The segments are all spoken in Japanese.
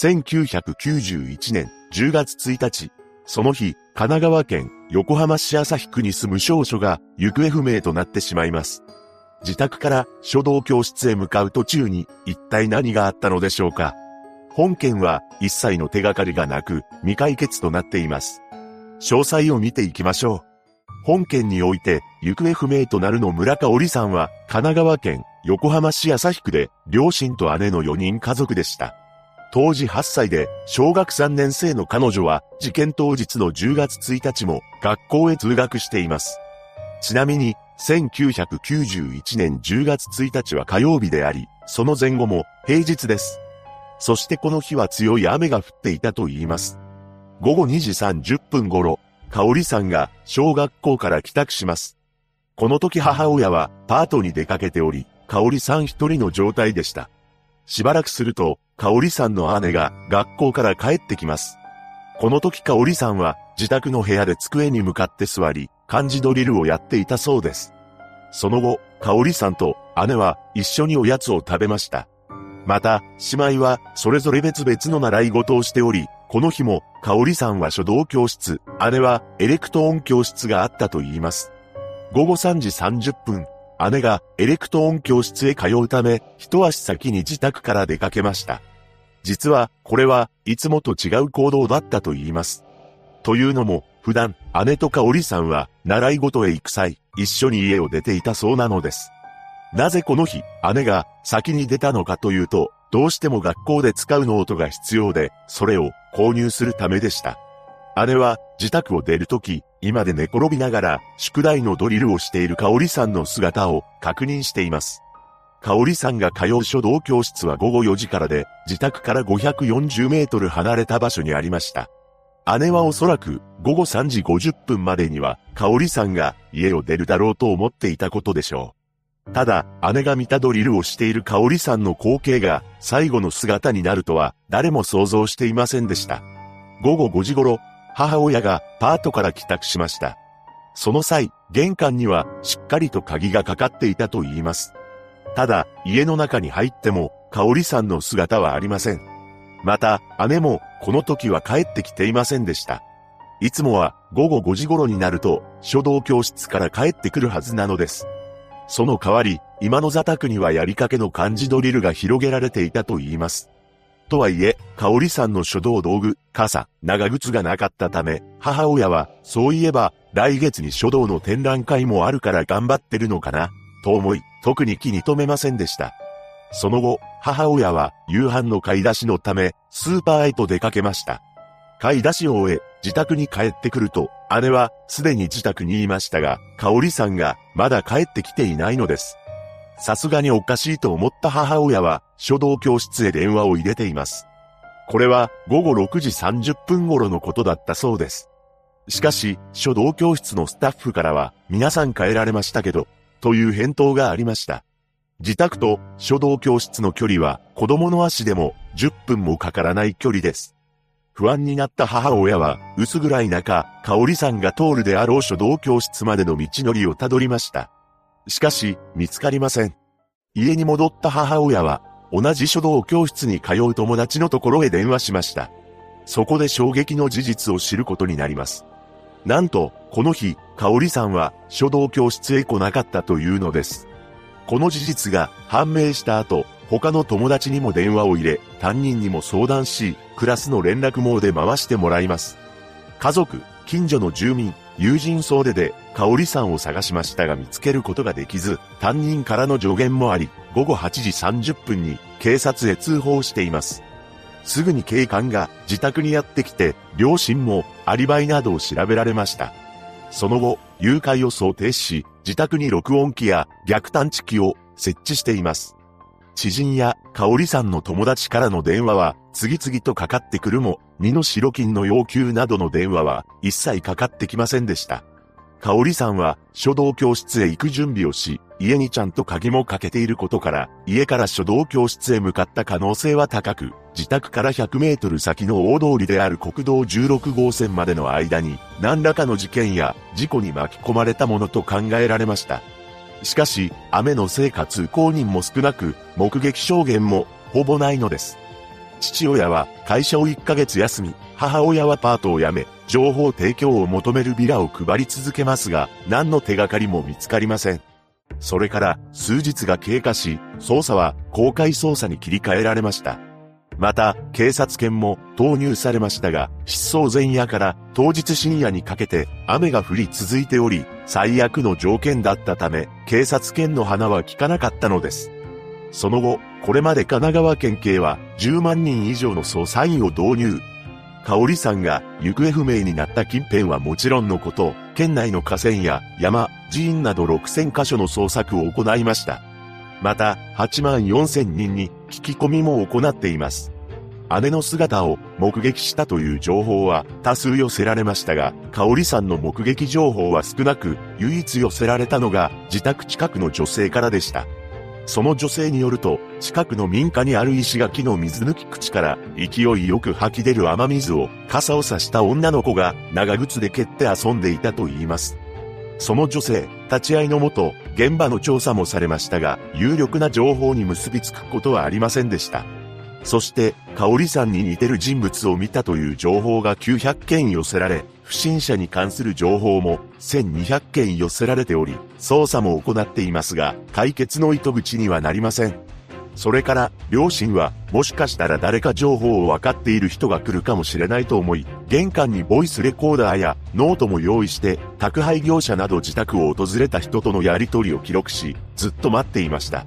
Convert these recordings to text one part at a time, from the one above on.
1991年10月1日、その日、神奈川県横浜市旭区に住む少女が行方不明となってしまいます。自宅から書道教室へ向かう途中に一体何があったのでしょうか。本件は一切の手がかりがなく未解決となっています。詳細を見ていきましょう。本件において行方不明となるの村香織さんは神奈川県横浜市旭区で両親と姉の4人家族でした。当時8歳で小学3年生の彼女は事件当日の10月1日も学校へ通学しています。ちなみに1991年10月1日は火曜日であり、その前後も平日です。そしてこの日は強い雨が降っていたと言います。午後2時30分頃、香織さんが小学校から帰宅します。この時母親はパートに出かけており、香織さん一人の状態でした。しばらくすると、香織さんの姉が学校から帰ってきます。この時香織さんは自宅の部屋で机に向かって座り、漢字ドリルをやっていたそうです。その後、香織さんと姉は一緒におやつを食べました。また、姉妹はそれぞれ別々の習い事をしており、この日も、香織さんは書道教室、姉はエレクトーン教室があったと言います。午後3時30分、姉がエレクトーン教室へ通うため、一足先に自宅から出かけました。実は、これはいつもと違う行動だったと言います。というのも、普段、姉と香織さんは、習い事へ行く際、一緒に家を出ていたそうなのです。なぜこの日、姉が先に出たのかというと、どうしても学校で使うノートが必要で、それを購入するためでした。姉は自宅を出るとき、居間で寝転びながら宿題のドリルをしている香織さんの姿を確認しています。香織さんが通う書道教室は午後4時からで、自宅から540メートル離れた場所にありました。姉はおそらく午後3時50分までには香織さんが家を出るだろうと思っていたことでしょう。ただ、姉が見たドリルをしている香織さんの光景が最後の姿になるとは誰も想像していませんでした。午後5時頃、母親がパートから帰宅しました。その際、玄関にはしっかりと鍵がかかっていたと言います。ただ、家の中に入っても、香織さんの姿はありません。また、姉も、この時は帰ってきていませんでした。いつもは、午後5時頃になると、書道教室から帰ってくるはずなのです。その代わり、今の座宅にはやりかけの漢字ドリルが広げられていたと言います。とはいえ、香織さんの書道道具、傘、長靴がなかったため、母親は、そういえば、来月に書道の展覧会もあるから頑張ってるのかな、と思い、特に気に留めませんでした。その後、母親は夕飯の買い出しのため、スーパーへと出かけました。買い出しを終え、自宅に帰ってくると、姉はすでに自宅にいましたが、香織さんがまだ帰ってきていないのです。さすがにおかしいと思った母親は、書道教室へ電話を入れています。これは午後6時30分頃のことだったそうです。しかし、書道教室のスタッフからは、皆さん帰られましたけど、という返答がありました。自宅と書道教室の距離は子供の足でも10分もかからない距離です。不安になった母親は薄暗い中、香織さんが通るであろう書道教室までの道のりをたどりました。しかし、見つかりません。家に戻った母親は、同じ書道教室に通う友達のところへ電話しました。そこで衝撃の事実を知ることになります。なんと、この日、香織さんは書道教室へ来なかったというのです。この事実が判明した後、他の友達にも電話を入れ、担任にも相談し、クラスの連絡網で回してもらいます。家族、近所の住民、友人総出で、香織さんを探しましたが見つけることができず、担任からの助言もあり、午後8時30分に警察へ通報しています。すぐに警官が自宅にやってきて、両親もアリバイなどを調べられました。その後、誘拐を想定し、自宅に録音機や逆探知機を設置しています。知人や香織さんの友達からの電話は次々とかかってくるも、身の代金の要求などの電話は一切かかってきませんでした。香織さんは書道教室へ行く準備をし、家にちゃんと鍵もかけていることから、家から書道教室へ向かった可能性は高く、自宅から100メートル先の大通りである国道16号線までの間に、何らかの事件や事故に巻き込まれたものと考えられました。しかし、雨のせいか通行人も少なく、目撃証言もほぼないのです。父親は会社を1ヶ月休み、母親はパートを辞め、情報提供を求めるビラを配り続けますが、何の手がかりも見つかりません。それから数日が経過し、捜査は公開捜査に切り替えられました。また、警察犬も投入されましたが、失踪前夜から当日深夜にかけて雨が降り続いており、最悪の条件だったため、警察犬の花は効かなかったのです。その後、これまで神奈川県警は10万人以上の捜査員を導入。香織さんが行方不明になった近辺はもちろんのこと、県内の河川や山、寺院など6000カ所の捜索を行いました。また、8万4000人に聞き込みも行っています。姉の姿を目撃したという情報は多数寄せられましたが、香織さんの目撃情報は少なく、唯一寄せられたのが自宅近くの女性からでした。その女性によると、近くの民家にある石垣の水抜き口から勢いよく吐き出る雨水を傘を差した女の子が長靴で蹴って遊んでいたと言います。その女性、立ち会いのもと、現場の調査もされましたが、有力な情報に結びつくことはありませんでした。そして、香織さんに似てる人物を見たという情報が900件寄せられ、不審者に関する情報も1200件寄せられており、捜査も行っていますが、解決の糸口にはなりません。それから、両親は、もしかしたら誰か情報を分かっている人が来るかもしれないと思い、玄関にボイスレコーダーやノートも用意して、宅配業者など自宅を訪れた人とのやり取りを記録し、ずっと待っていました。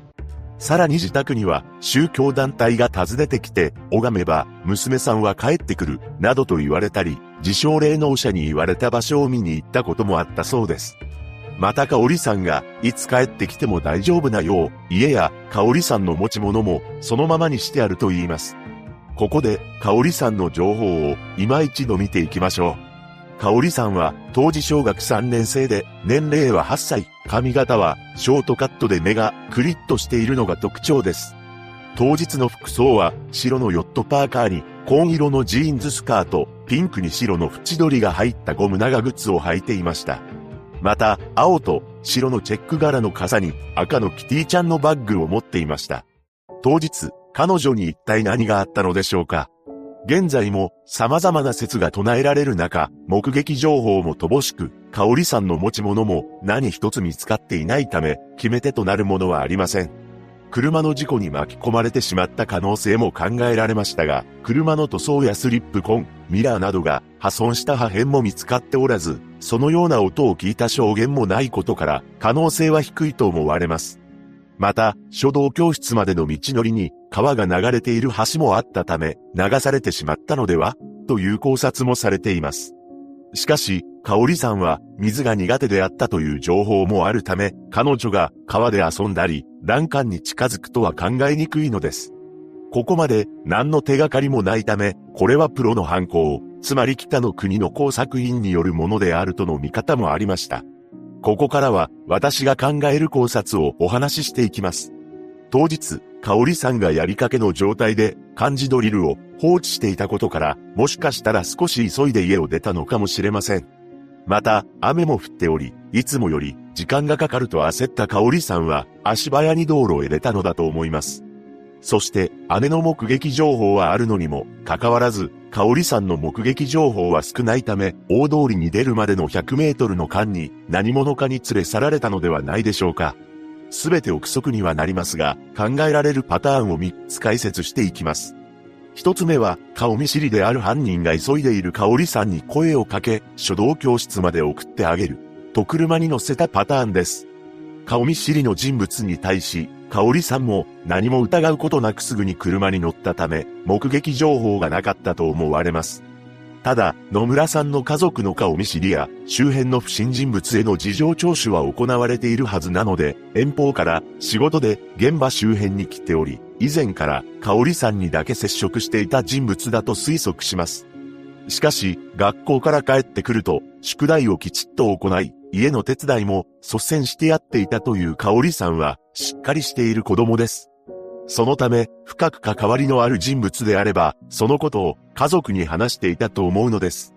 さらに自宅には宗教団体が訪ねてきて、拝めば娘さんは帰ってくる、などと言われたり、自称霊能者に言われた場所を見に行ったこともあったそうです。また香織さんがいつ帰ってきても大丈夫なよう、家や香織さんの持ち物もそのままにしてあると言います。ここで香織さんの情報を今一度見ていきましょう。香織さんは当時小学3年生で年齢は8歳、髪型はショートカットで目がクリッとしているのが特徴です。当日の服装は白のヨットパーカーに紺色のジーンズスカート、ピンクに白の縁取りが入ったゴム長靴を履いていました。また、青と白のチェック柄の傘に赤のキティちゃんのバッグを持っていました。当日、彼女に一体何があったのでしょうか？現在も様々な説が唱えられる中、目撃情報も乏しく、香織さんの持ち物も何一つ見つかっていないため、決め手となるものはありません。車の事故に巻き込まれてしまった可能性も考えられましたが、車の塗装やスリップコン、ミラーなどが破損した破片も見つかっておらず、そのような音を聞いた証言もないことから、可能性は低いと思われます。また、書道教室までの道のりに川が流れている橋もあったため、流されてしまったのでは？という考察もされています。しかし、香織さんは水が苦手であったという情報もあるため、彼女が川で遊んだり、欄干に近づくとは考えにくいのです。ここまで何の手がかりもないため、これはプロの犯行、つまり北の国の工作品によるものであるとの見方もありました。ここからは私が考える考察をお話ししていきます。当日、香織さんがやりかけの状態で漢字ドリルを放置していたことから、もしかしたら少し急いで家を出たのかもしれません。また、雨も降っており、いつもより時間がかかると焦った香織さんは足早に道路へ出たのだと思います。そして姉の目撃情報はあるのにも、かかわらず、香織さんの目撃情報は少ないため、大通りに出るまでの100メートルの間に何者かに連れ去られたのではないでしょうか。すべて憶測にはなりますが、考えられるパターンを3つ解説していきます。一つ目は、顔見知りである犯人が急いでいる香織さんに声をかけ、書道教室まで送ってあげる。と車に乗せたパターンです。顔見知りの人物に対し、香織さんも何も疑うことなくすぐに車に乗ったため、目撃情報がなかったと思われます。ただ、野村さんの家族の顔見知りや、周辺の不審人物への事情聴取は行われているはずなので、遠方から仕事で現場周辺に来ており、以前から香織さんにだけ接触していた人物だと推測します。しかし、学校から帰ってくると、宿題をきちっと行い、家の手伝いも率先してやっていたという香織さんは、しっかりしている子供です。そのため、深く関わりのある人物であれば、そのことを家族に話していたと思うのです。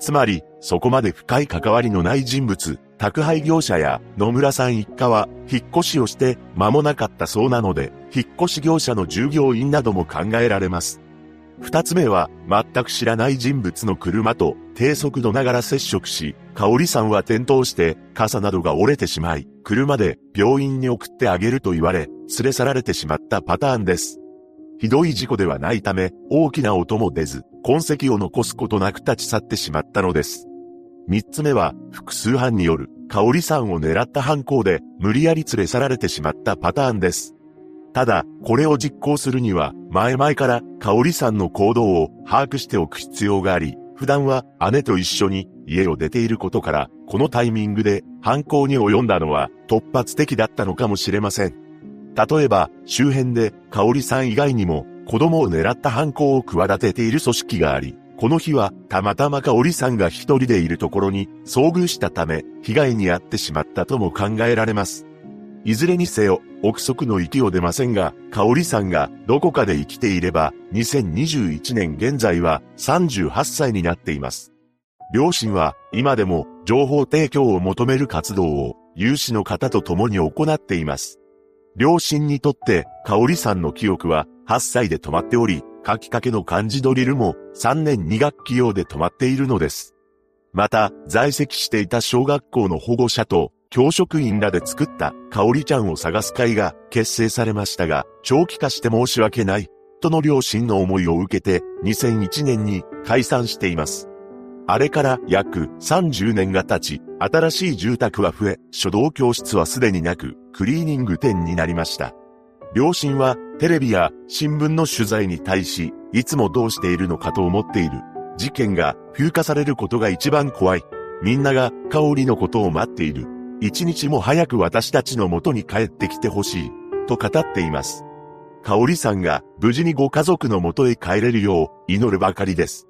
つまり、そこまで深い関わりのない人物、宅配業者や野村さん一家は、引っ越しをして間もなかったそうなので、引っ越し業者の従業員なども考えられます。二つ目は、全く知らない人物の車と低速度ながら接触し、香織さんは転倒して傘などが折れてしまい、車で病院に送ってあげると言われ、連れ去られてしまったパターンです。ひどい事故ではないため、大きな音も出ず、痕跡を残すことなく立ち去ってしまったのです。三つ目は、複数犯による、香織さんを狙った犯行で、無理やり連れ去られてしまったパターンです。ただ、これを実行するには、前々から香織さんの行動を把握しておく必要があり、普段は姉と一緒に家を出ていることから、このタイミングで犯行に及んだのは突発的だったのかもしれません。例えば、周辺で香織さん以外にも子供を狙った犯行を企てている組織があり、この日はたまたま香織さんが一人でいるところに遭遇したため、被害に遭ってしまったとも考えられます。いずれにせよ、憶測の域を出ませんが、香織さんがどこかで生きていれば、2021年現在は38歳になっています。両親は今でも情報提供を求める活動を有志の方と共に行っています。両親にとって香織さんの記憶は8歳で止まっており、書きかけの漢字ドリルも3年2学期用で止まっているのです。また、在籍していた小学校の保護者と教職員らで作った香織ちゃんを探す会が結成されましたが、長期化して申し訳ない、との両親の思いを受けて2001年に解散しています。あれから約30年が経ち、新しい住宅は増え、書道教室はすでになく、クリーニング店になりました。両親はテレビや新聞の取材に対し、いつもどうしているのかと思っている。事件が風化されることが一番怖い。みんなが香りのことを待っている。一日も早く私たちの元に帰ってきてほしい、と語っています。香織さんが無事にご家族の元へ帰れるよう祈るばかりです。